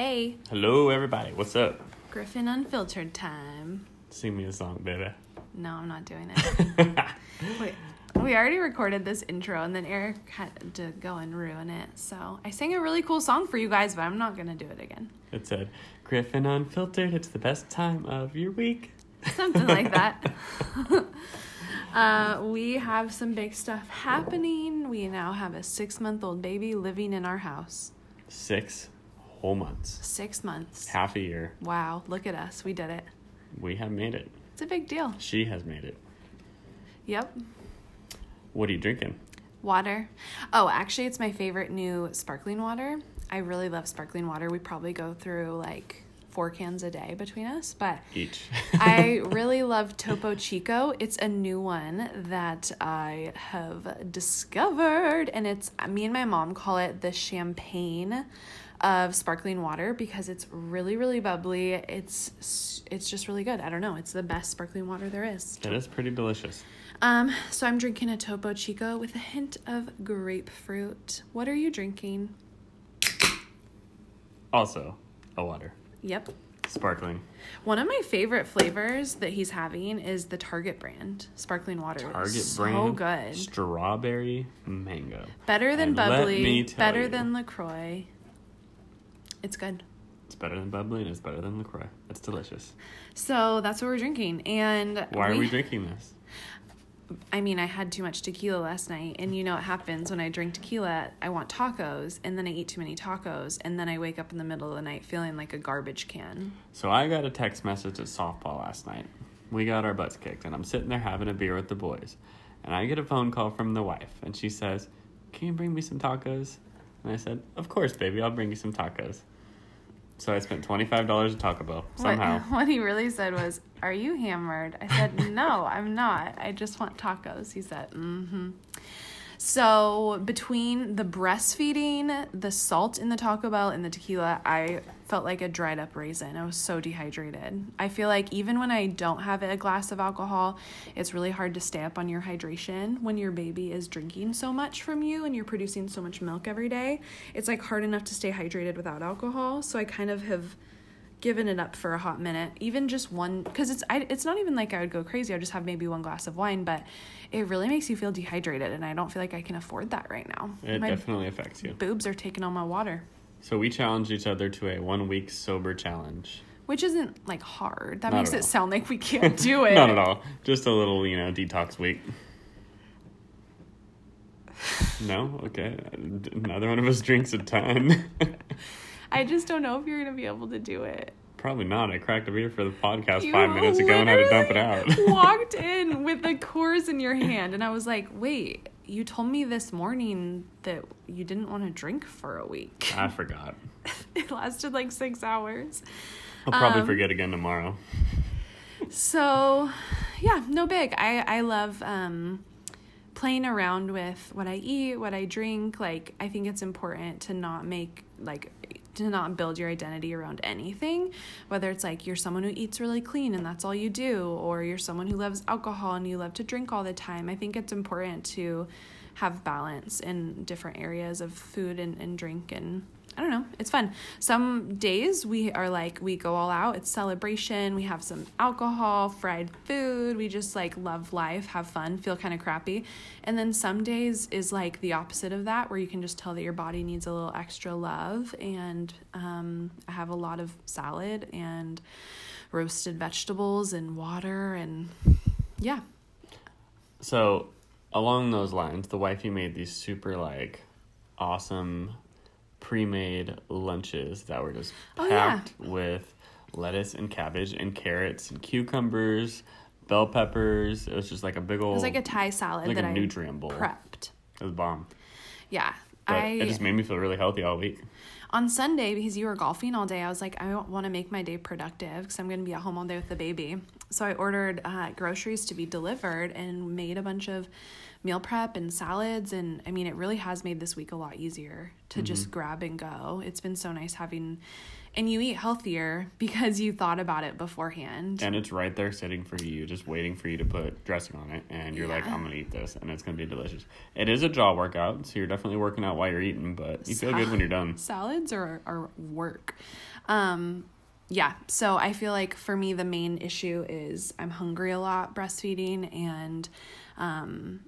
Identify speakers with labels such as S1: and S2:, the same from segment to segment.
S1: Hey,
S2: Hello, everybody. What's up?
S1: Griffin Unfiltered time.
S2: Sing me a song, baby.
S1: No, I'm not doing it. Wait, we already recorded this intro and then Eric had to go and ruin it. So I sang a really cool song for you guys, but I'm not going to do it again.
S2: it said, Griffin Unfiltered, it's the best time of your week.
S1: Something like that. uh, we have some big stuff happening. We now have a six month old baby living in our house.
S2: Six whole months,
S1: Six months.
S2: half a year.
S1: Wow, look at us. We did it.
S2: We have made it.
S1: It's a big deal.
S2: She has made it.
S1: Yep.
S2: What are you drinking?
S1: Water. Oh, actually, it's my favorite new sparkling water. I really love sparkling water. We probably go through like four cans a day between us, but
S2: Each.
S1: I really love Topo Chico. It's a new one that I have discovered, and it's me and my mom call it the champagne of sparkling water because it's really really bubbly. It's it's just really good. I don't know. It's the best sparkling water there is.
S2: it is pretty delicious.
S1: Um, so I'm drinking a Topo Chico with a hint of grapefruit. What are you drinking?
S2: Also, a water.
S1: Yep.
S2: Sparkling.
S1: One of my favorite flavors that he's having is the Target brand sparkling water.
S2: Target
S1: so
S2: brand.
S1: good.
S2: Strawberry mango.
S1: Better than
S2: And
S1: bubbly. Better
S2: you.
S1: than Lacroix. It's good.
S2: It's better than bubbly and it's better than LaCroix. It's delicious.
S1: So that's what we're drinking. And
S2: Why are we drinking this?
S1: I mean, I had too much tequila last night, and you know what happens when I drink tequila? I want tacos, and then I eat too many tacos, and then I wake up in the middle of the night feeling like a garbage can.
S2: So I got a text message at softball last night. We got our butts kicked, and I'm sitting there having a beer with the boys. And I get a phone call from the wife, and she says, Can you bring me some tacos? And I said, Of course, baby, I'll bring you some tacos. So I spent $25 at Taco Bell somehow.
S1: What, what he really said was, Are you hammered? I said, No, I'm not. I just want tacos. He said, Mm hmm. So, between the breastfeeding, the salt in the Taco Bell, and the tequila, I felt like a dried up raisin. I was so dehydrated. I feel like even when I don't have a glass of alcohol, it's really hard to stay up on your hydration when your baby is drinking so much from you and you're producing so much milk every day. It's like hard enough to stay hydrated without alcohol. So, I kind of have given it up for a hot minute even just one because it's I, it's not even like i would go crazy i just have maybe one glass of wine but it really makes you feel dehydrated and i don't feel like i can afford that right now
S2: It
S1: my
S2: definitely affects you.
S1: boobs are taking all my water
S2: So we challenged each other to a one week sober challenge.
S1: which isn't like hard that
S2: Not
S1: makes it
S2: all.
S1: sound like we can't do it
S2: Not at all. Just a little, you know, detox week. No? Okay. Neither one of us drinks a ton.
S1: i just don't know if you're gonna be able to do it
S2: Probably not. I cracked a beer for the podcast
S1: You
S2: five minutes ago and had to dump it out.
S1: walked in with the Coors in your hand and i was like wait you told me this morning that you didn't want to drink for a week
S2: I forgot.
S1: it lasted like six hours
S2: I'll probably
S1: Um,
S2: forget again tomorrow.
S1: so yeah no big i i love um playing around with what i eat what i drink like i think it's important to not make like to not build your identity around anything whether it's like you're someone who eats really clean and that's all you do or you're someone who loves alcohol and you love to drink all the time. I think it's important to have balance in different areas of food and, and drink and I don't know. It's fun. Some days we are like we go all out. It's celebration. We have some alcohol, fried food. We just like love life, have fun, feel kind of crappy. And then some days is like the opposite of that, where you can just tell that your body needs a little extra love. And um, I have a lot of salad and roasted vegetables and water and yeah.
S2: So, along those lines, the wifey made these super, like, awesome pre made lunches that were just
S1: Oh, yeah.
S2: packed with lettuce and cabbage and carrots and cucumbers, bell peppers. It was just like a big old.
S1: It was like a Thai salad
S2: like
S1: that
S2: a
S1: I
S2: nutrient bowl.
S1: prepped.
S2: It was bomb.
S1: Yeah.
S2: But
S1: I
S2: it just made me feel really healthy all week.
S1: On Sunday because you were golfing all day. I was like, I want to make my day productive because I'm going to be at home all day with the baby. So I ordered uh, groceries to be delivered and made a bunch of meal prep and salads. And I mean, it really has made this week a lot easier to just grab and go. It's been so nice having, and you eat healthier because you thought about it beforehand.
S2: And it's right there sitting for you, just waiting for you to put dressing on it. And you're like, I'm going to eat this, and it's going to be delicious. It is a jaw workout, so you're definitely working out while you're eating, but you feel good when you're done.
S1: salads are, are work. Um, yeah, so I feel like for me, the main issue is I'm hungry a lot breastfeeding, and um,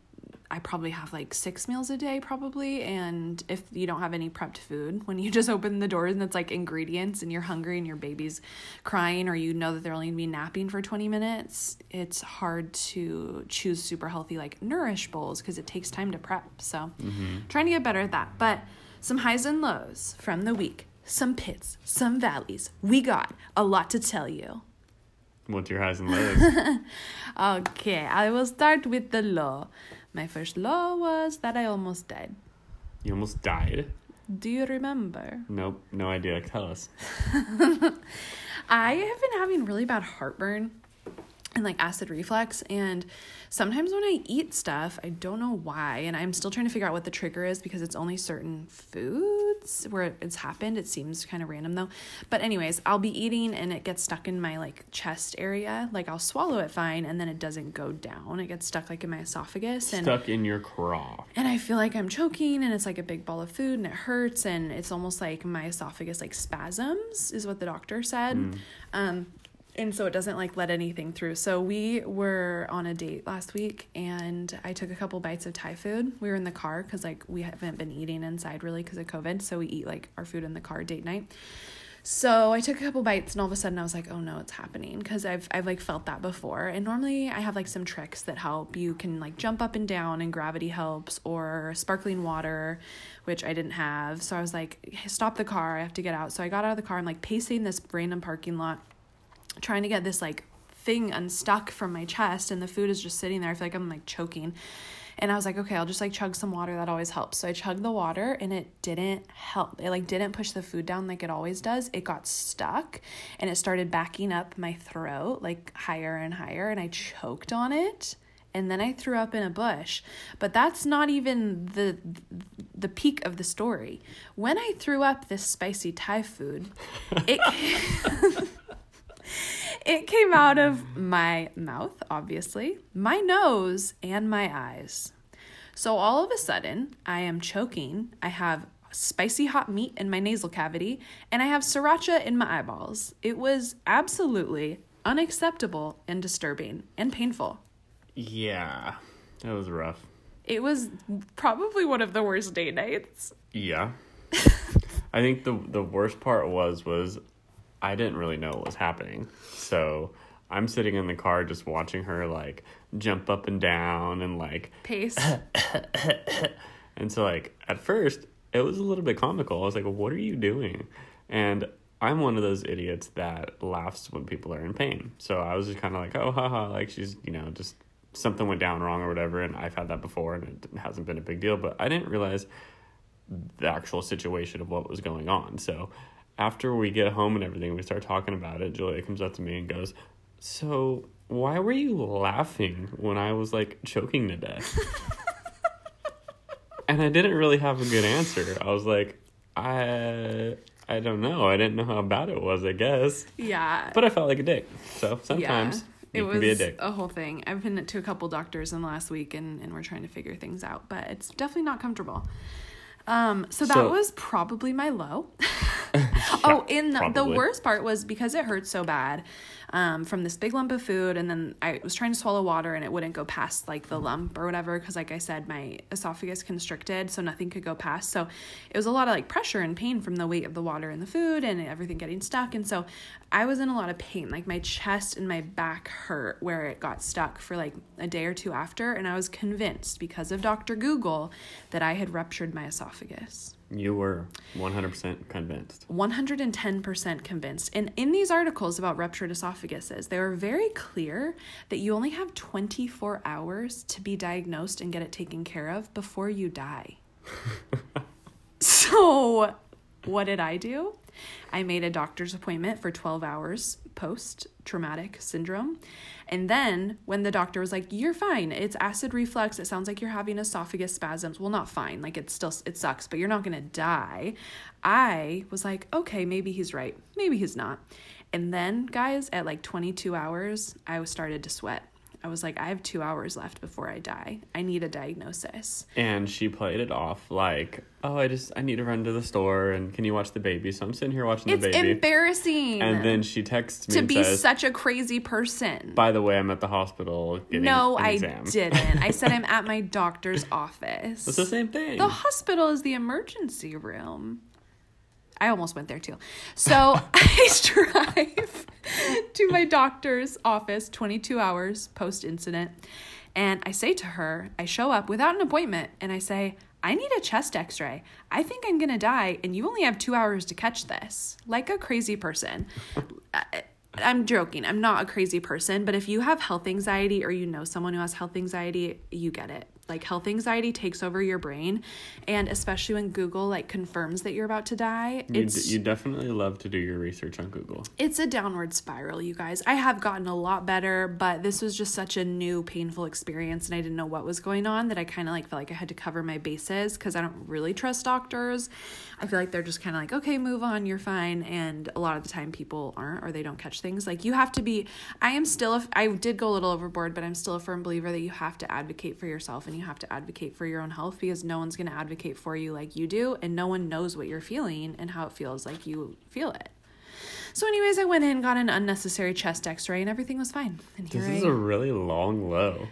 S1: I probably have like six meals a day, probably. And if you don't have any prepped food, when you just open the doors and it's like ingredients and you're hungry and your baby's crying, or you know that they're only gonna be napping for 20 minutes, it's hard to choose super healthy, like nourish bowls because it takes time to prep. So, mm-hmm. trying to get better at that. But some highs and lows from the week, some pits, some valleys. We got a lot to tell you.
S2: What's your highs and lows?
S1: Okay, I will start with the low. My first law was that I almost died.
S2: you almost died?
S1: Do you remember?
S2: Nope, no idea. Tell us.
S1: I have been having really bad heartburn and like acid reflux and sometimes when I eat stuff, I don't know why and I'm still trying to figure out what the trigger is because it's only certain foods where it's happened. It seems kind of random though. But anyways, I'll be eating and it gets stuck in my like chest area. Like I'll swallow it fine and then it doesn't go down. It gets stuck like in my esophagus and
S2: Stuck in your craw.
S1: and I feel like I'm choking and it's like a big ball of food and it hurts and it's almost like my esophagus like spasms is what the doctor said. Um and so it doesn't like let anything through. So we were on a date last week and I took a couple bites of Thai food. We were in the car cuz like we haven't been eating inside really cuz of COVID, so we eat like our food in the car date night. So I took a couple bites and all of a sudden I was like, oh no, it's happening because I've I've like felt that before. And normally I have like some tricks that help. You can like jump up and down and gravity helps or sparkling water, which I didn't have. So I was like, stop the car, I have to get out. So I got out of the car, I'm like pacing this random parking lot, trying to get this like thing unstuck from my chest and the food is just sitting there. I feel like I'm like choking. And I was like, okay, I'll just like chug some water. That always helps. So I chugged the water and it didn't help. It like didn't push the food down like it always does. It got stuck and it started backing up my throat like higher and higher and I choked on it. And then I threw up in a bush. But that's not even the the peak of the story. When I threw up this spicy Thai food, it it came out of my mouth, obviously, my nose, and my eyes. So all of a sudden, I am choking. I have spicy hot meat in my nasal cavity, and I have sriracha in my eyeballs. It was absolutely unacceptable and disturbing and painful.
S2: Yeah, that was rough.
S1: It was probably one of the worst day nights.
S2: Yeah. I think the the worst part was was I didn't really know what was happening. So I'm sitting in the car just watching her like jump up and down and like
S1: Pace.
S2: and so like at first it was a little bit comical. I was like, "What are you doing?" And I'm one of those idiots that laughs when people are in pain. So I was just kind of like, "Oh, haha!" Like she's you know just something went down wrong or whatever. And I've had that before, and it hasn't been a big deal. But I didn't realize the actual situation of what was going on. So after we get home and everything, we start talking about it. Julia comes up to me and goes, "So why were you laughing when I was like choking to death?" and I didn't really have a good answer. I was like, "I I don't know. I didn't know how bad it was. I guess."
S1: yeah.
S2: But I felt like a dick. So sometimes
S1: it
S2: you
S1: was
S2: can be a dick.
S1: whole thing. I've been to a couple doctors in the last week and, and we're trying to figure things out, but it's definitely not comfortable. Um, so that
S2: So-
S1: was probably my low. oh, and the, the worst part was because it hurt so bad um, from this big lump of food, and then I was trying to swallow water and it wouldn't go past like the lump or whatever because, like I said, my esophagus constricted, so nothing could go past. So it was a lot of like pressure and pain from the weight of the water and the food and everything getting stuck, and so I was in a lot of pain. Like my chest and my back hurt where it got stuck for like a day or two after, and I was convinced because of Dr. Google that I had ruptured my esophagus.
S2: You were 100% convinced.
S1: 110% convinced. And in these articles about ruptured esophaguses, they were very clear that you only have 24 hours to be diagnosed and get it taken care of before you die. so, what did I do? I made a doctor's appointment for 12 hours post traumatic syndrome. And then when the doctor was like, "You're fine. It's acid reflux. It sounds like you're having esophagus spasms." Well, not fine. Like it's still it sucks, but you're not going to die. I was like, "Okay, maybe he's right. Maybe he's not." And then, guys, at like 22 hours, I started to sweat. I was like, I have two hours left before I die. I need a diagnosis.
S2: And she played it off like, oh, I just, I need to run to the store and can you watch the baby? So I'm sitting here watching
S1: It's
S2: the baby.
S1: It's embarrassing.
S2: and then she texts me
S1: to
S2: and
S1: be
S2: says,
S1: such a crazy person.
S2: by the way, I'm at the hospital getting
S1: No, I
S2: exam.
S1: didn't. I said I'm at my doctor's office.
S2: It's the same thing.
S1: The hospital is the emergency room. I almost went there too. So I drive to my doctor's office 22 hours post incident. And I say to her, I show up without an appointment and I say, I need a chest x ray. I think I'm going to die, and you only have two hours to catch this. Like a crazy person. I'm joking. I'm not a crazy person, but if you have health anxiety or you know someone who has health anxiety, you get it. Like health anxiety takes over your brain, and especially when Google like confirms that you're about to die,
S2: you,
S1: it's
S2: d- you definitely love to do your research on Google.
S1: it's a downward spiral, you guys. I have gotten a lot better, but this was just such a new, painful experience, and I didn't know what was going on that I kind of like felt like I had to cover my bases because I don't really trust doctors. I feel like they're just kind of like, okay, move on, you're fine, and a lot of the time people aren't or they don't catch things. Like you have to be. I am still. A, I did go a little overboard, but I'm still a firm believer that you have to advocate for yourself and you have to advocate for your own health because no one's going to advocate for you like you do, and no one knows what you're feeling and how it feels like you feel it. So, anyways, I went in, got an unnecessary chest x ray, and everything was fine. And here
S2: This
S1: I
S2: is a really long low.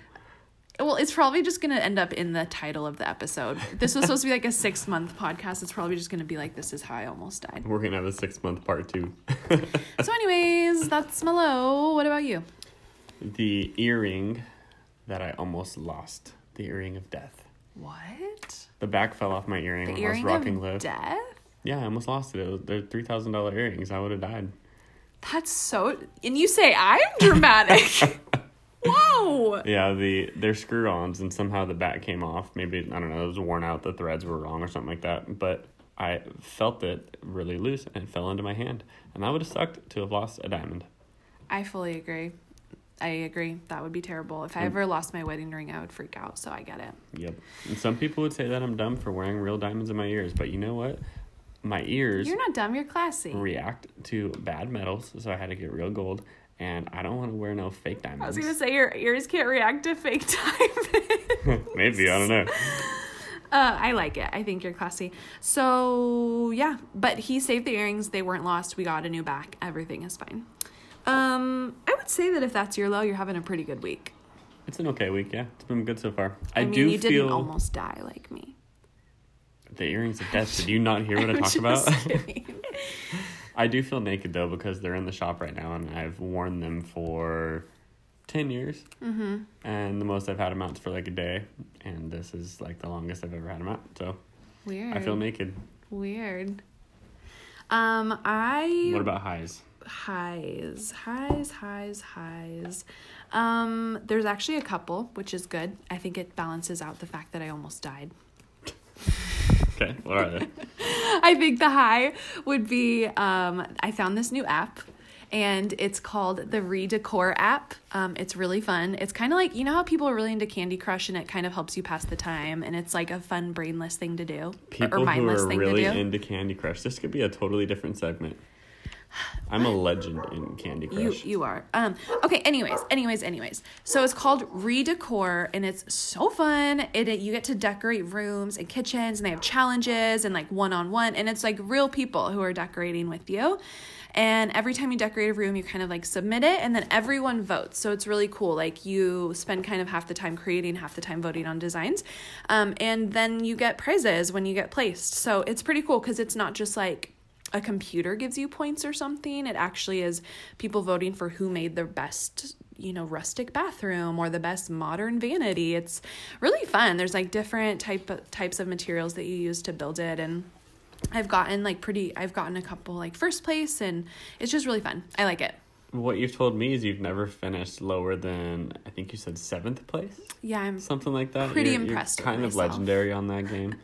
S1: Well, it's probably just going to end up in the title of the episode. This was supposed to be like a six month podcast. It's probably just going to be like, This is how I almost died.
S2: We're gonna have a six month part two.
S1: So, anyways, that's my low. What about you?
S2: the earring that I almost lost. The earring of death.
S1: What?
S2: The back fell off my earring
S1: The
S2: when
S1: earring
S2: I was rocking
S1: of
S2: live.
S1: death?
S2: Yeah, I almost lost it. it was, they're three thousand dollar earrings. I would have died.
S1: That's so. And you say I'm dramatic.
S2: Yeah, the they're screw ons and somehow the back came off. Maybe I don't know, it was worn out, the threads were wrong or something like that. But I felt it really loose and it fell into my hand. And that would have sucked to have lost a diamond.
S1: I fully agree. I agree. That would be terrible. If I mm. ever lost my wedding ring, I would freak out. So I get it.
S2: Yep. And some people would say that I'm dumb for wearing real diamonds in my ears, but you know what? My ears
S1: You're not dumb. You're classy.
S2: react to bad metals, so I had to get real gold. And I don't want to wear no fake diamonds.
S1: I was gonna say your ears can't react to fake diamonds.
S2: Maybe I don't know.
S1: Uh, I like it. I think you're classy. So yeah, but he saved the earrings. They weren't lost. We got a new back. Everything is fine. Um, I would say that if that's your low, you're having a pretty good week.
S2: It's an okay week, yeah. It's been good so far. I,
S1: I, mean,
S2: do
S1: you
S2: feel
S1: didn't almost die like me.
S2: the earrings of death. Did you not hear what I
S1: I'm
S2: talked about? I do feel naked though because they're in the shop right now, and I've worn them for ten years. Mm-hmm. And the most I've had them out is for like a day, and this is like the longest I've ever had them out. So
S1: Weird.
S2: I feel naked.
S1: weird. Um, I
S2: What about highs?
S1: highs, highs, highs, highs. Um, there's actually a couple, which is good. I think it balances out the fact that I almost died.
S2: Okay, what are they?
S1: I think the high would be um, I found this new app and it's called the Redecor app. Um, it's really fun. It's kind of like, you know how people are really into Candy Crush and it kind of helps you pass the time and it's like a fun, brainless thing to do
S2: People
S1: or
S2: who
S1: mindless
S2: are
S1: thing
S2: really
S1: to do.
S2: into Candy Crush. This could be a totally different segment. I'm a legend in Candy
S1: You
S2: Crush.
S1: you are. Um okay, anyways, anyways, anyways. So it's called Redecor and it's so fun. It, it you get to decorate rooms and kitchens and they have challenges and like one-on-one and it's like real people who are decorating with you. And every time you decorate a room, you kind of like submit it and then everyone votes. So it's really cool. Like you spend kind of half the time creating, half the time voting on designs. Um, and then you get prizes when you get placed. So it's pretty cool because it's not just like a computer gives you points or something. It actually is people voting for who made the best, you know, rustic bathroom or the best modern vanity. It's really fun. There's like different type of, types of materials that you use to build it and I've gotten like pretty I've gotten a couple like first place and it's just really fun. I like it.
S2: What you've told me is you've never finished lower than I think you said seventh place,
S1: Yeah, I'm
S2: something like that.
S1: Pretty
S2: You're-
S1: impressed
S2: You're kind of
S1: myself.
S2: legendary on that game.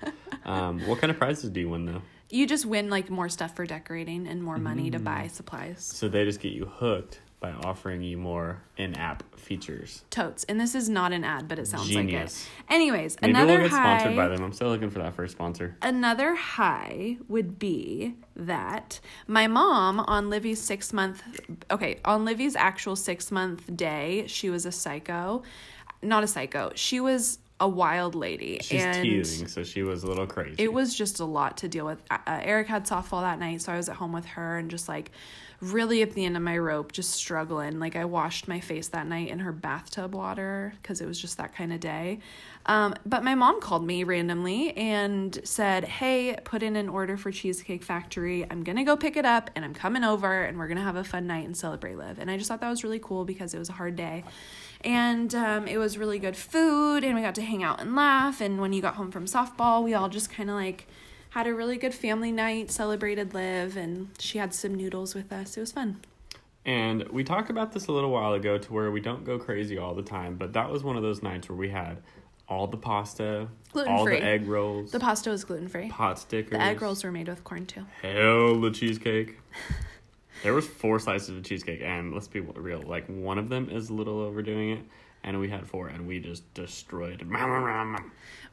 S2: um, what kind of prizes do you win though?
S1: You just win like more stuff for decorating and more money to
S2: Mm.
S1: buy supplies.
S2: So they just get you hooked by offering you more in-app features.
S1: Totes. And this is not an ad, but it sounds
S2: Genius.
S1: like it. Anyways,
S2: Maybe
S1: another
S2: we'll get
S1: high.
S2: sponsored by them. I'm still looking for that first sponsor.
S1: Another high would be that my mom on Livy's six month, okay, on Livy's actual six month day, she was a psycho. Not a psycho. She was a wild lady.
S2: She's
S1: and
S2: teething, so she was a little crazy.
S1: it was just a lot to deal with. Uh, uh, Eric had softball that night, so I was at home with her and just like really at the end of my rope, just struggling. Like I washed my face that night in her bathtub water because it was just that kind of day. Um, but my mom called me randomly and said, Hey, put in an order for Cheesecake Factory. I'm going to go pick it up and I'm coming over and we're going to have a fun night and celebrate Liv. And I just thought that was really cool because it was a hard day. And um, it was really good food and we got to hang out and laugh. And when you got home from softball, we all just kind of like had a really good family night, celebrated Liv, and she had some noodles with us. It was fun.
S2: And we talked about this a little while ago to where we don't go crazy all the time, but that was one of those nights where we had all the pasta, all
S1: Gluten-free.
S2: the egg rolls,
S1: The pasta was gluten free.
S2: pot stickers,
S1: The egg rolls were made with corn too.
S2: hell the cheesecake. there was four slices of cheesecake, and let's be real, like one of them is a little overdoing it, and we had four, and we just destroyed. it.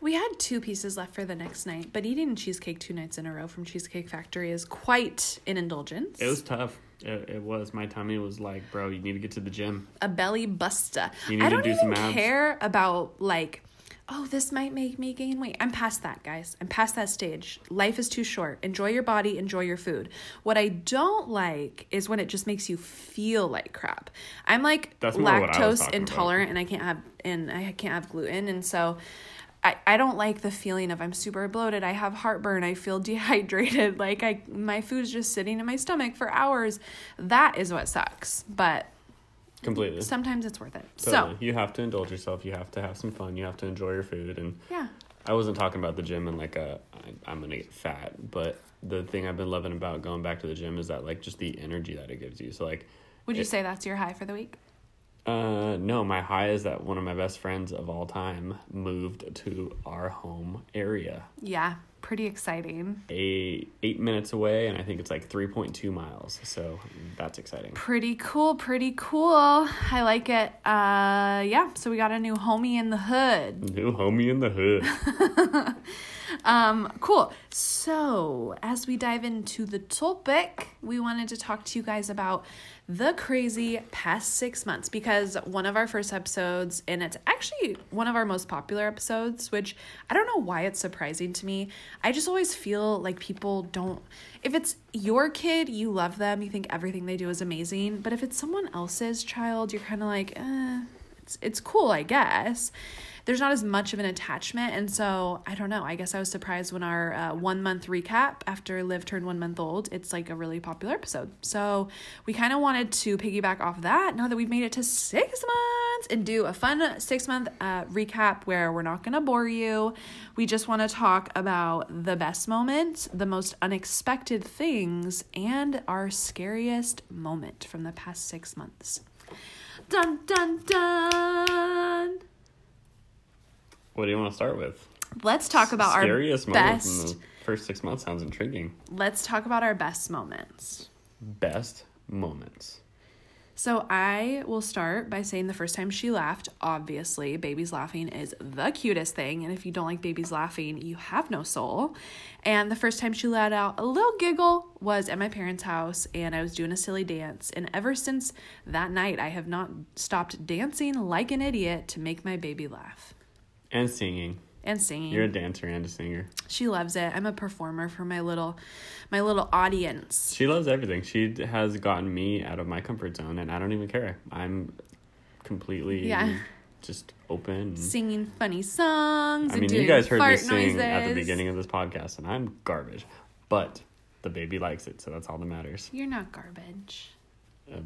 S1: We had two pieces left for the next night, but eating cheesecake two nights in a row from Cheesecake Factory is quite an indulgence.
S2: It was tough. It, it was. My tummy was like, bro, you need to get to the gym.
S1: a belly buster.
S2: You need
S1: I
S2: to
S1: don't
S2: do some
S1: even
S2: abs.
S1: care about like, oh, this might make me gain weight. I'm past that, guys. I'm past that stage. Life is too short. Enjoy your body, enjoy your food. What I don't like is when it just makes you feel like crap. I'm like
S2: That's more what I was
S1: lactose intolerant and I can't have and I can't have gluten and so I, I don't like the feeling of I'm super bloated. I have heartburn. I feel dehydrated. Like I my food's just sitting in my stomach for hours. That is what sucks. But
S2: Completely.
S1: sometimes it's worth it.
S2: Totally.
S1: So,
S2: you have to indulge yourself. You have to have some fun. You have to enjoy your food. And
S1: yeah.
S2: I wasn't talking about the gym and like a I, I'm gonna get fat, but the thing I've been loving about going back to the gym is that like just the energy that it gives you. So like,
S1: Would you
S2: It-
S1: say that's your high for the week?
S2: uh, no, my high is that one of my best friends of all time moved to our home area,
S1: Yeah, pretty exciting.
S2: a eight minutes away, and I think it's like three point two miles. So that's exciting.
S1: Pretty cool, pretty cool. I like it. Uh yeah, so we got a new homie in the hood.
S2: New homie in the hood.
S1: Um cool. So, as we dive into the topic, we wanted to talk to you guys about the crazy past 6 months because one of our first episodes and it's actually one of our most popular episodes, which I don't know why it's surprising to me. I just always feel like people don't if it's your kid, you love them, you think everything they do is amazing, but if it's someone else's child, you're kind of like, eh, it's it's cool, I guess. There's not as much of an attachment, and so I don't know. I guess I was surprised when our uh, one month recap after Liv turned one month old. It's like a really popular episode, so we kind of wanted to piggyback off that. Now that we've made it to six months, and do a fun six month uh, recap where we're not gonna bore you. We just want to talk about the best moments, the most unexpected things, and our scariest moment from the past six months. Dun dun dun.
S2: What do you want to start with?
S1: Let's talk about
S2: Scariest
S1: our best.
S2: first six months sounds intriguing.
S1: Let's talk about our best moments.
S2: Best moments.
S1: So I will start by saying the first time she laughed, obviously, babies laughing is the cutest thing. And if you don't like babies laughing, you have no soul. And the first time she let out a little giggle was at my parents' house, and I was doing a silly dance. And ever since that night, I have not stopped dancing like an idiot to make my baby laugh
S2: And singing.
S1: and singing.
S2: You're a dancer and a singer.
S1: She loves it. I'm a performer for my little my little audience.
S2: She loves everything. She has gotten me out of my comfort zone, and I don't even care. I'm completely
S1: Yeah.
S2: just open.
S1: Singing funny songs.
S2: I
S1: and
S2: mean,
S1: doing
S2: you guys heard me sing at the beginning of this podcast, and I'm garbage. But the baby likes it, so that's all that matters.
S1: You're not garbage.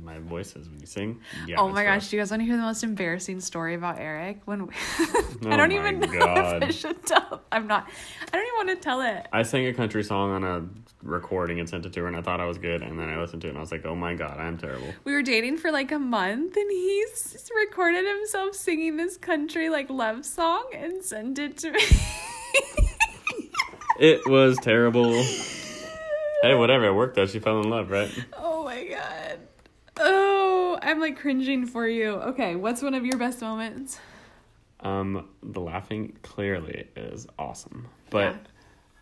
S2: My voice is when you sing. Yeah,
S1: oh my gosh, do you guys want to hear the most embarrassing story about Eric? When we,
S2: Oh
S1: I don't
S2: my
S1: even know if I should tell. I'm not. I don't even want to tell it.
S2: I sang a country song on a recording and sent it to her, and I thought I was good. And then I listened to it, and I was like, "Oh my god, I'm terrible."
S1: We were dating for like a month, and he's recorded himself singing this country like love song and sent it to me.
S2: It was terrible. Hey, whatever. It worked though. She fell in love, right?
S1: Oh my god. Oh, I'm like cringing for you. Okay, what's one of your best moments?
S2: Um, the laughing clearly is awesome, but
S1: Yeah.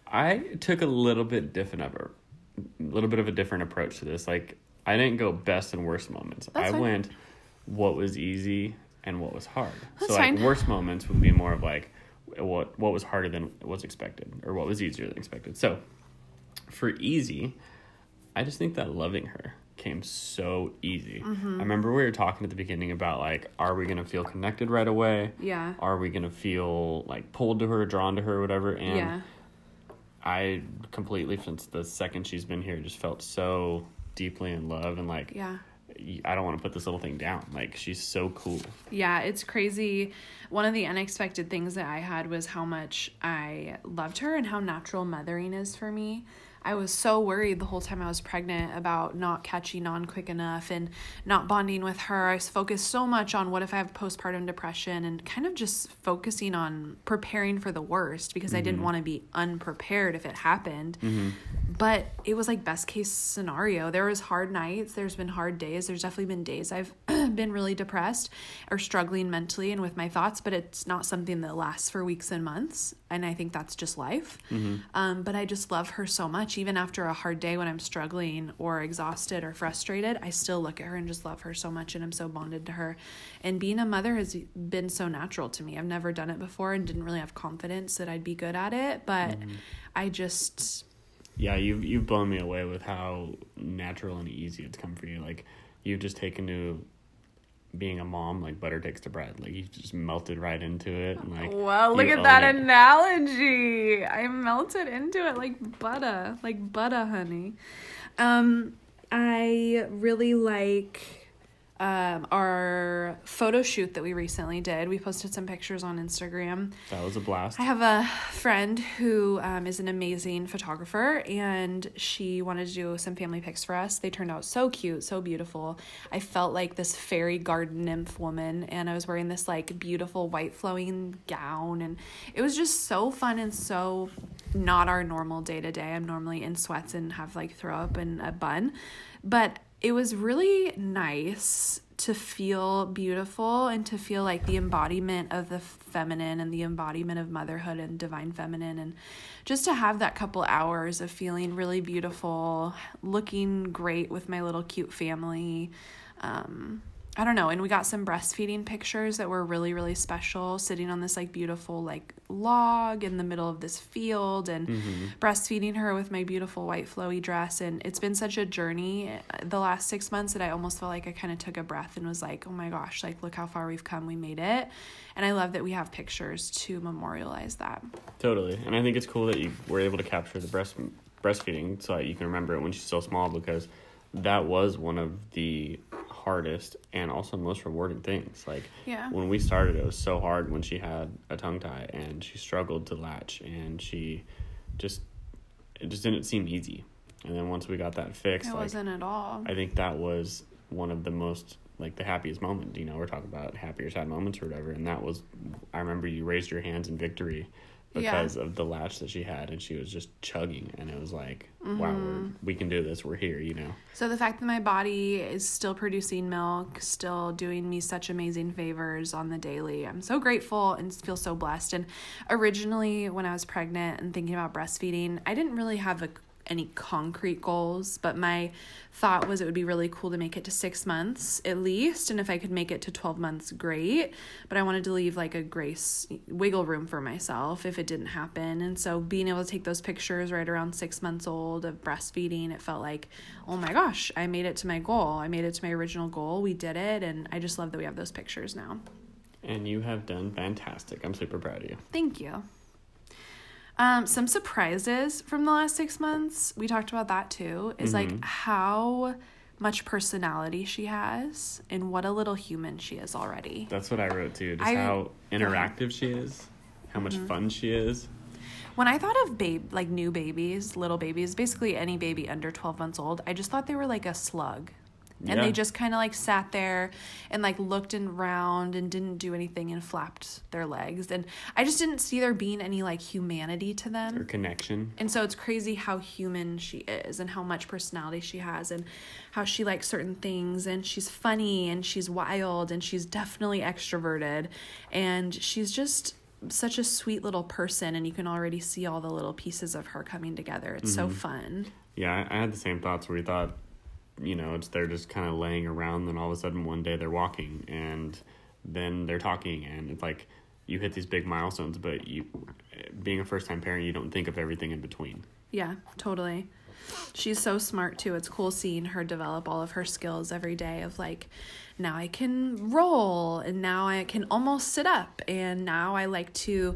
S2: I took a little bit different of a, little bit of a different approach to this. Like, I didn't go best and worst moments.
S1: That's
S2: I
S1: fine.
S2: went what was easy and what was hard.
S1: That's
S2: so like
S1: fine.
S2: worst moments would be more of like what what was harder than was expected or what was easier than expected. So for easy, I just think that loving her came so easy.
S1: Mm-hmm.
S2: I remember we were talking at the beginning about like, are we gonna feel connected right away?
S1: Yeah.
S2: Are we gonna feel like pulled to her, drawn to her, whatever? And
S1: yeah.
S2: I completely, since the second she's been here, just felt so deeply in love and like,
S1: Yeah.
S2: I don't want to put this little thing down. Like, she's so cool.
S1: Yeah, it's crazy. One of the unexpected things that I had was how much I loved her and how natural mothering is for me. I was so worried the whole time I was pregnant about not catching on quick enough and not bonding with her. I was focused so much on what if I have postpartum depression and kind of just focusing on preparing for the worst because I didn't mm-hmm. want to be unprepared if it happened. Mm-hmm. But it was like best case scenario. There was hard nights, there's been hard days. There's definitely been days I've been really depressed or struggling mentally and with my thoughts, but it's not something that lasts for weeks and months. And I think that's just life. Um, but I just love her so much. Even after a hard day when I'm struggling or exhausted or frustrated, I still look at her and just love her so much. And I'm so bonded to her. And being a mother has been so natural to me. I've never done it before and didn't really have confidence that I'd be good at it. But I just,
S2: Yeah, you've you've blown me away with how natural and easy it's come for you. Like, you've just taken to being a mom like butter takes to bread. Like, you've just melted right into it. And like,
S1: Wow, look at that
S2: it.
S1: analogy. I melted into it like butter, like butter, honey. Um, I really like um, our photo shoot that we recently did. We posted some pictures on Instagram.
S2: That was a blast.
S1: I have a friend who um, is an amazing photographer, and she wanted to do some family pics for us. They turned out so cute, so beautiful. I felt like this fairy garden nymph woman, and I was wearing this like beautiful white flowing gown, and it was just so fun and so not our normal day to day. I'm normally in sweats and have like throw up and a bun, but it was really nice to feel beautiful and to feel like the embodiment of the feminine and the embodiment of motherhood and divine feminine and just to have that couple hours of feeling really beautiful looking great with my little cute family um I don't know. And we got some breastfeeding pictures that were really, really special, sitting on this like beautiful like log in the middle of this field and breastfeeding her with my beautiful white flowy dress. And it's been such a journey uh, the last six months that I almost felt like I kind of took a breath and was like, oh my gosh, like look how far we've come. We made it. And I love that we have pictures to memorialize that.
S2: Totally, and I think it's cool that you were able to capture the breast breastfeeding so that you can remember it when she's still small because that was one of the hardest and also most rewarding things. Like
S1: Yeah.
S2: when we started, it was so hard when she had a tongue tie and she struggled to latch and she just it just didn't seem easy. And then once we got that fixed,
S1: It
S2: like
S1: wasn't at all.
S2: I think that was one of the most like the happiest moment. You know, we're talking about happy or sad moments or whatever, and that was I remember you raised your hands in victory
S1: Yeah.
S2: because of the latch that she had, and she was just chugging, and it was like, wow, we're,
S1: Mm-hmm.
S2: we can do this. We're here. You know.
S1: So the fact that my body is still producing milk, still doing me such amazing favors on the daily, I'm so grateful and feel so blessed. And originally, when I was pregnant and thinking about breastfeeding, I didn't really have a, any concrete goals, but my thought was it would be really cool to make it to six months at least. And if I could make it to 12 months, great. But I wanted to leave like a grace, wiggle room for myself if it didn't happen. And so being able to take those pictures right around six months old of breastfeeding, it felt like, oh my gosh, I made it to my goal. I made it to my original goal. We did it. And I just love that we have those pictures now.
S2: And you have done fantastic. I'm super proud of you.
S1: Thank you. Um, some surprises from the last six months. We talked about that too. Is like how much personality she has and what a little human she is already.
S2: That's what I wrote too. Just
S1: I-
S2: how interactive she is, how much
S1: Mm-hmm.
S2: fun she is.
S1: When I thought of babe like new babies, little babies, basically any baby under twelve months old, I just thought they were like a slug. And they just kind of like sat there and like looked around and didn't do anything and flapped their legs. And I just didn't see there being any like humanity to them.
S2: Or connection.
S1: And so it's crazy how human she is and how much personality she has and how she likes certain things and she's funny and she's wild and she's definitely extroverted and she's just such a sweet little person and you can already see all the little pieces of her coming together. It's so mm-hmm. fun.
S2: Yeah, I, I had the same thoughts where we thought, you know, it's they're just kind of laying around, then all of a sudden one day they're walking, and then they're talking, and it's like you hit these big milestones, but you, being a first time parent, you don't think of everything in between.
S1: Yeah, totally. She's so smart too. It's cool seeing her develop all of her skills every day of like now I can roll and now I can almost sit up and now I like to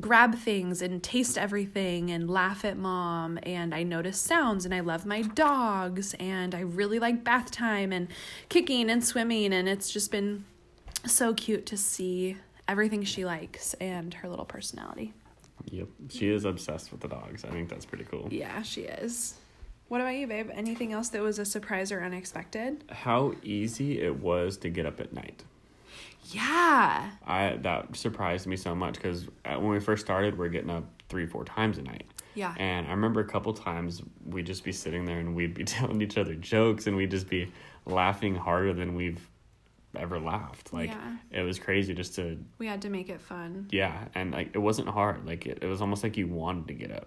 S1: grab things and taste everything and laugh at mom and I notice sounds and I love my dogs and I really like bath time and kicking and swimming and it's just been so cute to see everything she likes and her little personality.
S2: Yep, she is obsessed with the dogs. I think that's pretty cool.
S1: Yeah, she is. What about you, babe? Anything else that was a surprise or unexpected?
S2: How easy it was to get up at night.
S1: Yeah.
S2: I that surprised me so much because uh, when we first started, we're getting up three, four times a night.
S1: Yeah.
S2: And I remember a couple times we'd just be sitting there and we'd be telling each other jokes and we'd just be laughing harder than we've ever laughed. Like
S1: Yeah.
S2: it was crazy just to
S1: We had to make it fun.
S2: yeah, and like it wasn't hard. Like it, it was almost like you wanted to get up.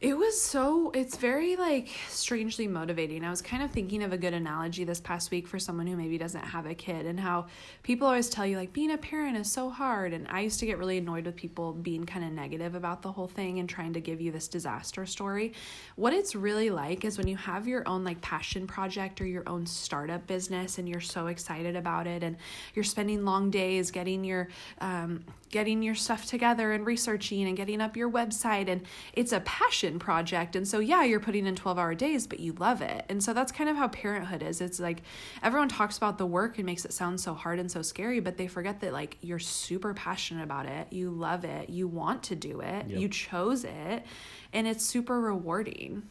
S1: It was so, it's very like strangely motivating. I was kind of thinking of a good analogy this past week for someone who maybe doesn't have a kid and how people always tell you like being a parent is so hard. And I used to get really annoyed with people being kind of negative about the whole thing and trying to give you this disaster story. What it's really like is when you have your own like passion project or your own startup business and you're so excited about it and you're spending long days getting your, um, getting your stuff together and researching and getting up your website and it's a passion project and so yeah you're putting in 12 hour days but you love it and so that's kind of how parenthood is it's like everyone talks about the work and makes it sound so hard and so scary but they forget that like you're super passionate about it you love it you want to do it
S2: Yep.
S1: you chose it and it's super rewarding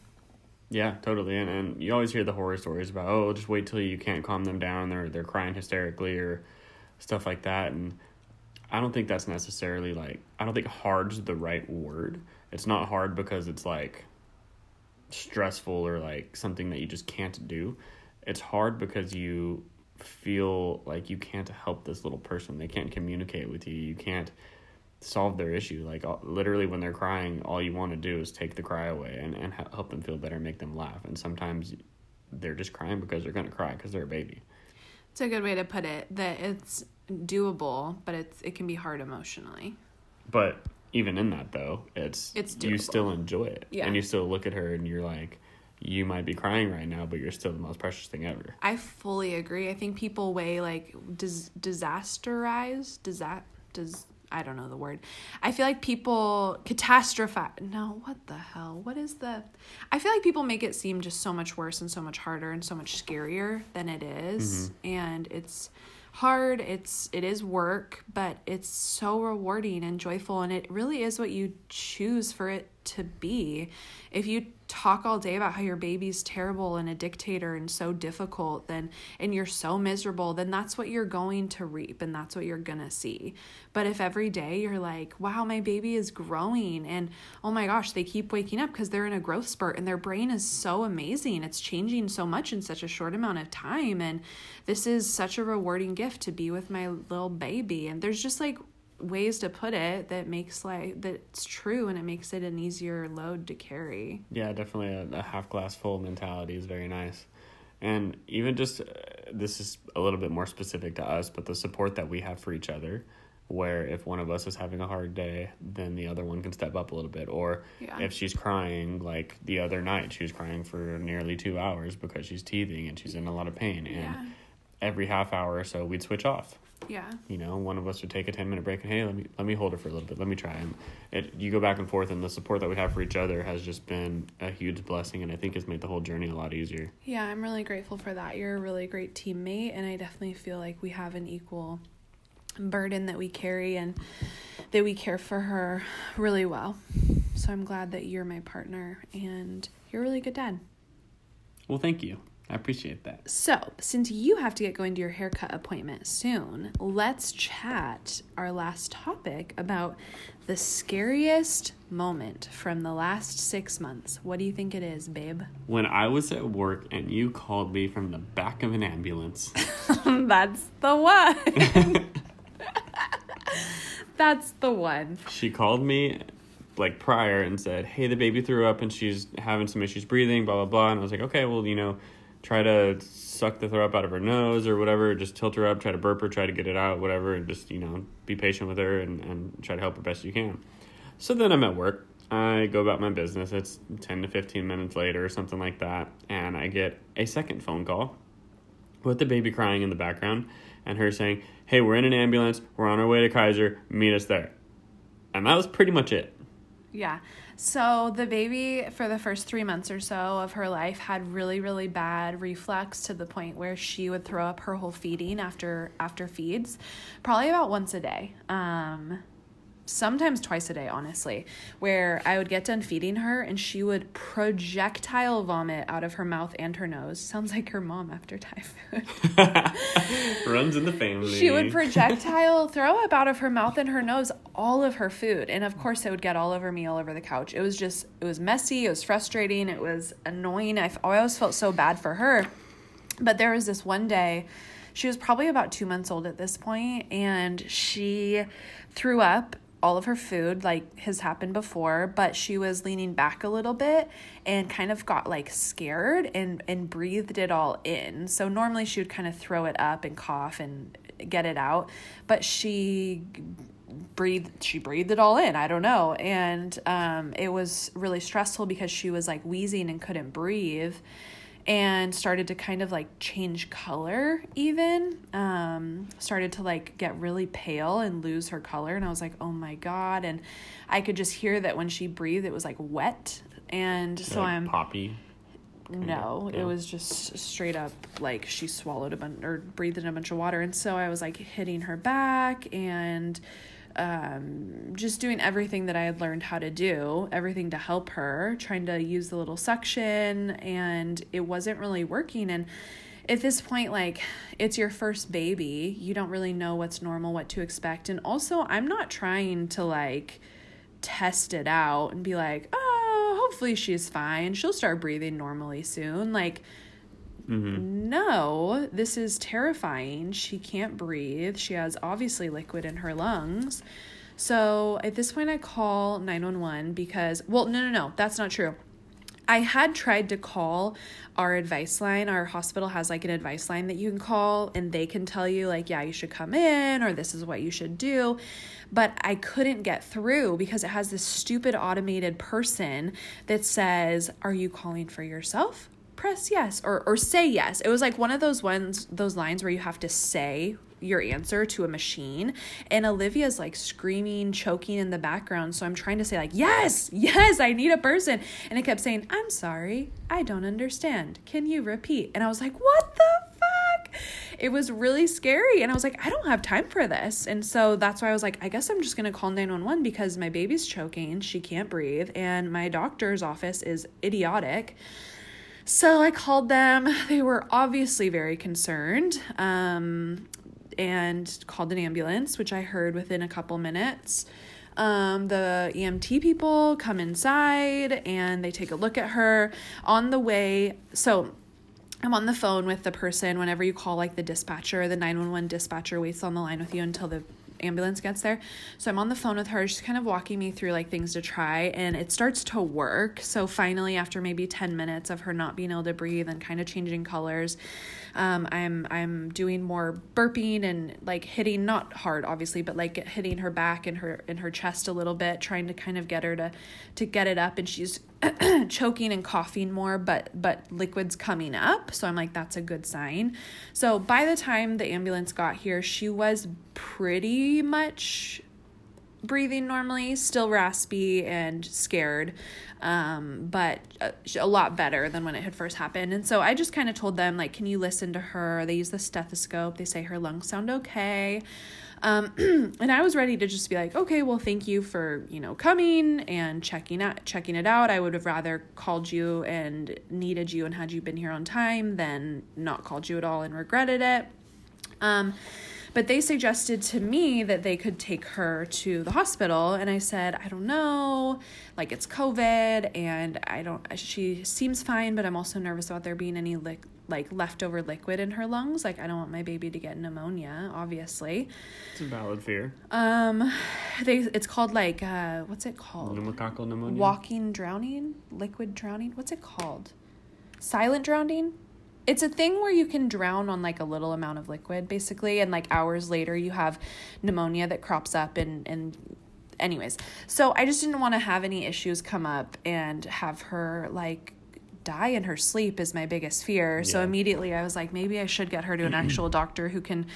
S2: Yeah, totally. And and you always hear the horror stories about oh, just wait till you can't calm them down. They're they're crying hysterically or stuff like that. And I don't think that's necessarily like I don't think hard's the right word. It's not hard because it's like stressful or like something that you just can't do. It's hard because you feel like you can't help this little person. They can't communicate with you. You can't solve their issue. Like literally, when they're crying, all you want to do is take the cry away and and help them feel better, make them laugh. And sometimes they're just crying because they're gonna cry because they're a baby.
S1: It's a good way to put it that it's doable but it's it can be hard emotionally
S2: But even in that though, it's
S1: It's
S2: you still enjoy it,
S1: Yeah.
S2: and you still look at her and you're like, you might be crying right now, but you're still the most precious thing ever.
S1: I fully agree. I think people weigh like dis- disasterize, disa- does I don't know the word. I feel like people catastrophize. No, what the hell? What is the? I feel like people make it seem just so much worse and so much harder and so much scarier than it is. Mm-hmm. and it's hard. It's it is work, but it's so rewarding and joyful, and it really is what you choose for it to be. If you talk all day about how your baby's terrible and a dictator and so difficult then and you're so miserable then that's what you're going to reap and that's what you're going to see. But if every day you're like wow my baby is growing and oh my gosh they keep waking up because they're in a growth spurt and their brain is so amazing it's changing so much in such a short amount of time and this is such a rewarding gift to be with my little baby. And there's just like ways to put it that makes like that's true and it makes it an easier load to carry
S2: Yeah, definitely a, a half glass full mentality is very nice. And even just uh, this is a little bit more specific to us, but the support that we have for each other, where if one of us is having a hard day, then the other one can step up a little bit. Or
S1: Yeah.
S2: if she's crying, like the other night, she was crying for nearly two hours because she's teething and she's in a lot of pain. And
S1: Yeah.
S2: every half hour or so, we'd switch off
S1: yeah
S2: you know one of us would take a 10 minute break and hey let me let me hold her for a little bit let me try and it you go back and forth and the support that we have for each other has just been a huge blessing and i think has made the whole journey a lot easier
S1: Yeah, I'm really grateful for that. You're a really great teammate, and I definitely feel like we have an equal burden that we carry and that we care for her really well. So I'm glad that you're my partner and you're a really good dad.
S2: well thank you I appreciate that.
S1: So, since you have to get going to your haircut appointment soon, let's chat our last topic about the scariest moment from the last six months. What do you think it is, babe?
S2: When I was at work and you called me from the back of an ambulance.
S1: That's the one. That's the one.
S2: she called me like prior and said, "Hey, the baby threw up and she's having some issues breathing, blah blah blah." And I was like, "Okay, well, you know, try to suck the throw up out of her nose or whatever. Just tilt her up, try to burp her, try to get it out, whatever, and just you know, be patient with her and and try to help her best you can." So then I'm at work. I go about my business. It's ten to fifteen minutes later or something like that, and I get a second phone call with the baby crying in the background and her saying, Hey, we're in an ambulance. We're on our way to Kaiser. Meet us there. And that was pretty much it.
S1: Yeah. So the baby, for the first three months or so of her life, had really, really bad reflux to the point where she would throw up her whole feeding after after feeds, probably about once a day. Um, sometimes twice a day, honestly, where I would get done feeding her and she would projectile vomit out of her mouth and her nose. Sounds like her mom after typhoid.
S2: Runs in the family.
S1: She would projectile throw up out of her mouth and her nose all of her food. And of course, it would get all over me, all over the couch. It was just, it was messy. It was frustrating. It was annoying. I always felt so bad for her. But there was this one day, she was probably about two months old at this point, and she threw up all of her food like has happened before but she was leaning back a little bit and kind of got like scared and and breathed it all in. So normally she would kind of throw it up and cough and get it out but she breathed she breathed it all in i don't know. And um, it was really stressful because she was like wheezing and couldn't breathe and started to kind of like change color even um, started to like get really pale and lose her color and i was like oh my god and i could just hear that when she breathed it was like wet and so
S2: Like
S1: i'm
S2: Poppy.
S1: no,
S2: Yeah.
S1: it was just straight up like she swallowed a bunch or breathed in a bunch of water. And so I was like hitting her back and um, just doing everything that I had learned how to do, everything to help her, trying to use the little suction, and it wasn't really working. And at this point, like, it's your first baby. You don't really know what's normal, what to expect. And also, I'm not trying to like test it out and be like, oh, hopefully she's fine. She'll start breathing normally soon. Like, Mm-hmm. no, this is terrifying. She can't breathe. She has obviously liquid in her lungs. So at this point, I call 911 because, well, no, no, no, that's not true. I had tried to call our advice line. Our hospital has like an advice line that you can call and they can tell you, like, yeah, you should come in or this is what you should do. But I couldn't get through because it has this stupid automated person that says, Are you calling for yourself? Press yes or, or say yes. It was like one of those ones, those lines where you have to say your answer to a machine and Olivia's like screaming choking in the background. So I'm trying to say like yes yes I need a person. And it kept saying I'm sorry I don't understand. Can you repeat? And I was like what the fuck? It was really scary. And I was like I don't have time for this. And so that's why I was like I guess I'm just going to call 911 because my baby's choking she can't breathe and my doctor's office is idiotic so I called them. They were obviously very concerned um, and called an ambulance, which I heard within a couple minutes. Um, the EMT people come inside and they take a look at her on the way. So I'm on the phone with the person whenever you call like the dispatcher, the 911 dispatcher waits on the line with you until the ambulance gets there. So I'm on the phone with her. She's kind of walking me through like things to try and it starts to work. So finally after maybe 10 minutes of her not being able to breathe and kind of changing colors, um, I'm I'm doing more burping and like hitting not hard obviously, but like hitting her back and her in her chest a little bit, trying to kind of get her to to get it up and she's choking and coughing more but but liquids coming up so i'm like that's a good sign. So by the time the ambulance got here she was pretty much breathing normally still raspy and scared um, but a, a lot better than when it had first happened and so i just kind of told them like can you listen to her they use the stethoscope they say her lungs sound okay Um, and I was ready to just be like, okay, well, thank you for you know coming and checking out checking it out. I would have rather called you and needed you and had you been here on time than not called you at all and regretted it. Um, but they suggested to me that they could take her to the hospital. And I said, I don't know. Like, it's COVID, and I don't, she seems fine, but I'm also nervous about there being any li- like leftover liquid in her lungs. Like, I don't want my baby to get pneumonia, obviously.
S2: It's a valid fear.
S1: Um, they, it's called like, uh, what's it called?
S2: Pneumococcal pneumonia.
S1: Walking drowning? Liquid drowning? What's it called? Silent drowning? It's a thing where you can drown on like a little amount of liquid basically and like hours later you have pneumonia that crops up and and anyways so i just didn't want to have any issues come up and have her like die in her sleep is my biggest fear so immediately i was like maybe i should get her to an actual doctor who can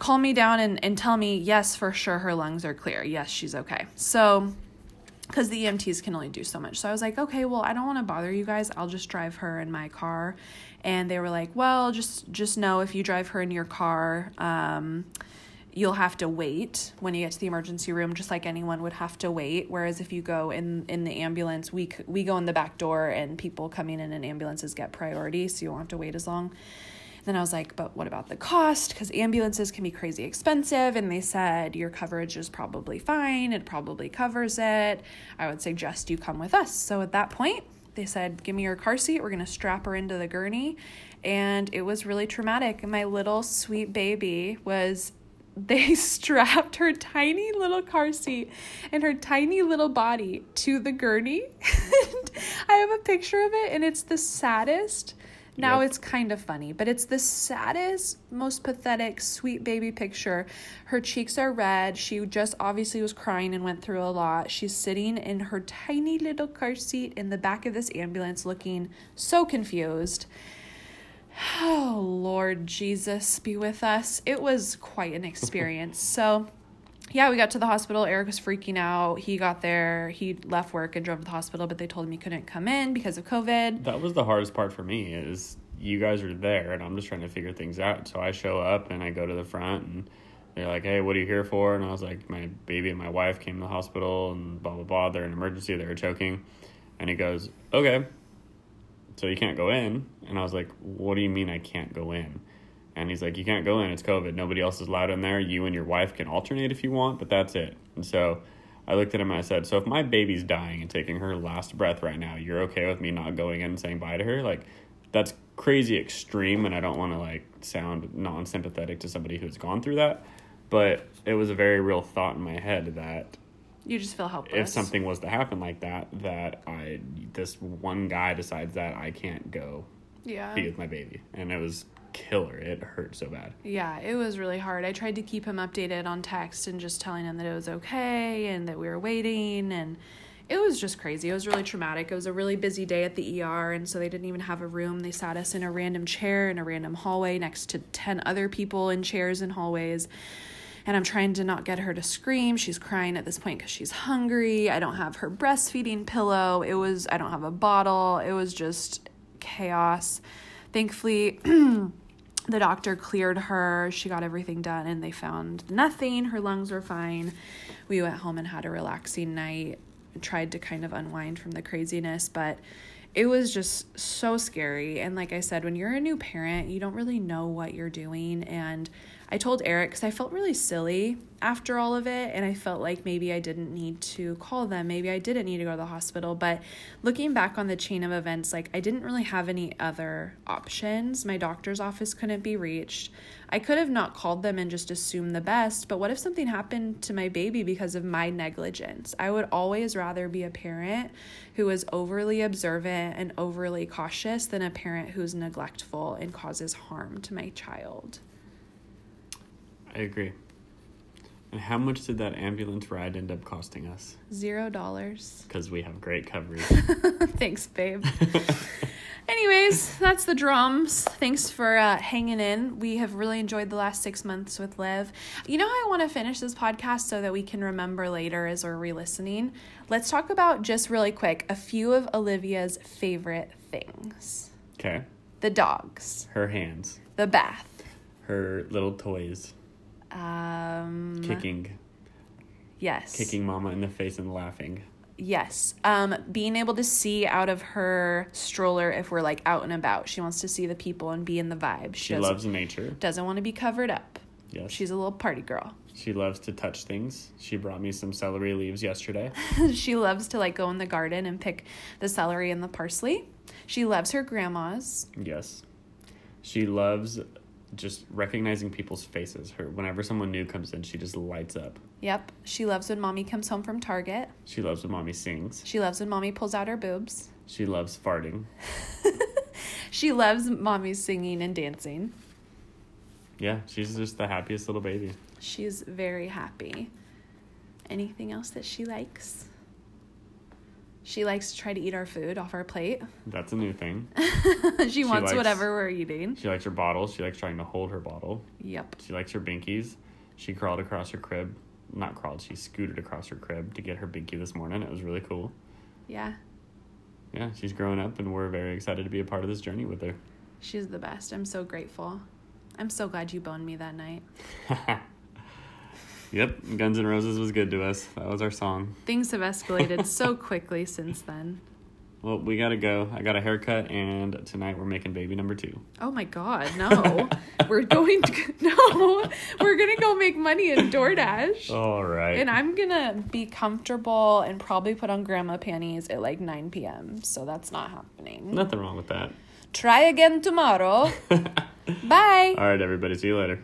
S1: calm me down and, and tell me yes for sure her lungs are clear yes she's okay so because the EMTs can only do so much. So I was like, okay, well, I don't want to bother you guys. I'll just drive her in my car. And they were like, well, just just know if you drive her in your car, um, you'll have to wait when you get to the emergency room, just like anyone would have to wait. Whereas if you go in in the ambulance, we we go in the back door, and people coming in in ambulances get priority, so you won't have to wait as long. Then I was like, but what about the cost? Because ambulances can be crazy expensive. And they said, your coverage is probably fine. It probably covers it. I would suggest you come with us. So at that point, they said, give me your car seat. We're going to strap her into the gurney. And it was really traumatic. My little sweet baby was they strapped her tiny little car seat and her tiny little body to the gurney. And I have a picture of it, and it's the saddest. Now
S2: Yep.
S1: it's kind of funny, but it's the saddest, most pathetic, sweet baby picture. Her cheeks are red. She just obviously was crying and went through a lot. She's sitting in her tiny little car seat in the back of this ambulance looking so confused. Oh, Lord Jesus, be with us. It was quite an experience. so, yeah, we got to the hospital. Eric was freaking out. He got there. He left work and drove to the hospital, but they told him he couldn't come in because of COVID.
S2: That was the hardest part for me is you guys are there and I'm just trying to figure things out. So I show up and I go to the front and they're like, "Hey, what are you here for?" And I was like, "My baby and my wife came to the hospital and blah blah blah. They're in emergency. They were choking." And he goes, "Okay, so you can't go in." And I was like, "What do you mean I can't go in?" And he's like, "You can't go in. It's COVID. Nobody else is allowed in there. You and your wife can alternate if you want, but that's it." And so I looked at him and I said, "So if my baby's dying and taking her last breath right now, you're okay with me not going in and saying bye to her? Like, that's crazy extreme, and I don't want to like sound non-sympathetic to somebody who's gone through that, but it was a very real thought in my head that
S1: You just feel helpless.
S2: if something was to happen like that, that I this one guy decides that I can't go
S1: yeah.
S2: be with my baby, and it was killer. It hurt so bad.
S1: Yeah, it was really hard. I tried to keep him updated on text and just telling him that it was okay and that we were waiting and it was just crazy. It was really traumatic. It was a really busy day at the ER and so they didn't even have a room. They sat us in a random chair in a random hallway next to 10 other people in chairs and hallways. And I'm trying to not get her to scream. She's crying at this point because she's hungry. I don't have her breastfeeding pillow. It was, I don't have a bottle. It was just chaos. Thankfully, the doctor cleared her. She got everything done and they found nothing. Her lungs were fine. We went home and had a relaxing night. Tried to kind of unwind from the craziness, but it was just so scary. And like I said, when you're a new parent, you don't really know what you're doing. And I told Eric because I felt really silly after all of it. And I felt like maybe I didn't need to call them. Maybe I didn't need to go to the hospital. But looking back on the chain of events, like I didn't really have any other options. My doctor's office couldn't be reached. I could have not called them and just assumed the best. But what if something happened to my baby because of my negligence? I would always rather be a parent who is overly observant and overly cautious than a parent who's neglectful and causes harm to my child.
S2: I agree. And how much did that ambulance ride end up costing us?
S1: Zero dollars.
S2: Because we have great coverage.
S1: Thanks, babe. Anyways, that's the drums. Thanks for uh, hanging in. We have really enjoyed the last six months with Liv. You know I want to finish this podcast so that we can remember later as we're re listening? Let's talk about just really quick a few of Olivia's favorite things
S2: okay.
S1: the dogs,
S2: Her hands,
S1: the bath,
S2: her little toys.
S1: Um,
S2: Kicking,
S1: Yes.
S2: kicking mama in the face and laughing.
S1: Yes. Um, being able to see out of her stroller if we're like out and about. She wants to see the people and be in the vibe.
S2: She
S1: doesn't-
S2: loves nature.
S1: doesn't want to be covered up.
S2: Yes.
S1: She's a little party girl.
S2: She loves to touch things. She brought me some celery leaves yesterday.
S1: she loves to like go in the garden and pick the celery and the parsley. She loves her grandmas.
S2: Yes. She loves just recognizing people's faces. Her whenever someone new comes in, she just lights up.
S1: Yep. She loves when mommy comes home from Target.
S2: She loves when mommy sings.
S1: She loves when mommy pulls out her boobs.
S2: She loves farting.
S1: She loves mommy singing and dancing.
S2: Yeah, she's just the happiest little baby.
S1: She's very happy. Anything else that she likes? She likes to try to eat our food off our plate.
S2: That's a new thing.
S1: she wants
S2: likes-
S1: whatever we're eating.
S2: She likes her bottle. She likes trying to hold her bottle.
S1: Yep.
S2: She likes her binkies. She crawled across her crib. Not crawled, she scooted across her crib to get her binky this morning. It was really cool.
S1: Yeah.
S2: Yeah, she's growing up and we're very excited to be a part of this journey with her.
S1: She's the best. I'm so grateful. I'm so glad you boned me that night.
S2: Yep, Guns N' Roses was good to us. That was our song.
S1: Things have escalated so quickly since then.
S2: Well, we gotta go. I got a haircut, and tonight we're making baby number two.
S1: Oh my god, no. we're going to no. We're to go make money in DoorDash.
S2: All right.
S1: And I'm gonna be comfortable and probably put on grandma panties at like 9 p.m. So that's not happening.
S2: Nothing wrong with that.
S1: Try again tomorrow. Bye.
S2: All right, everybody. See you later.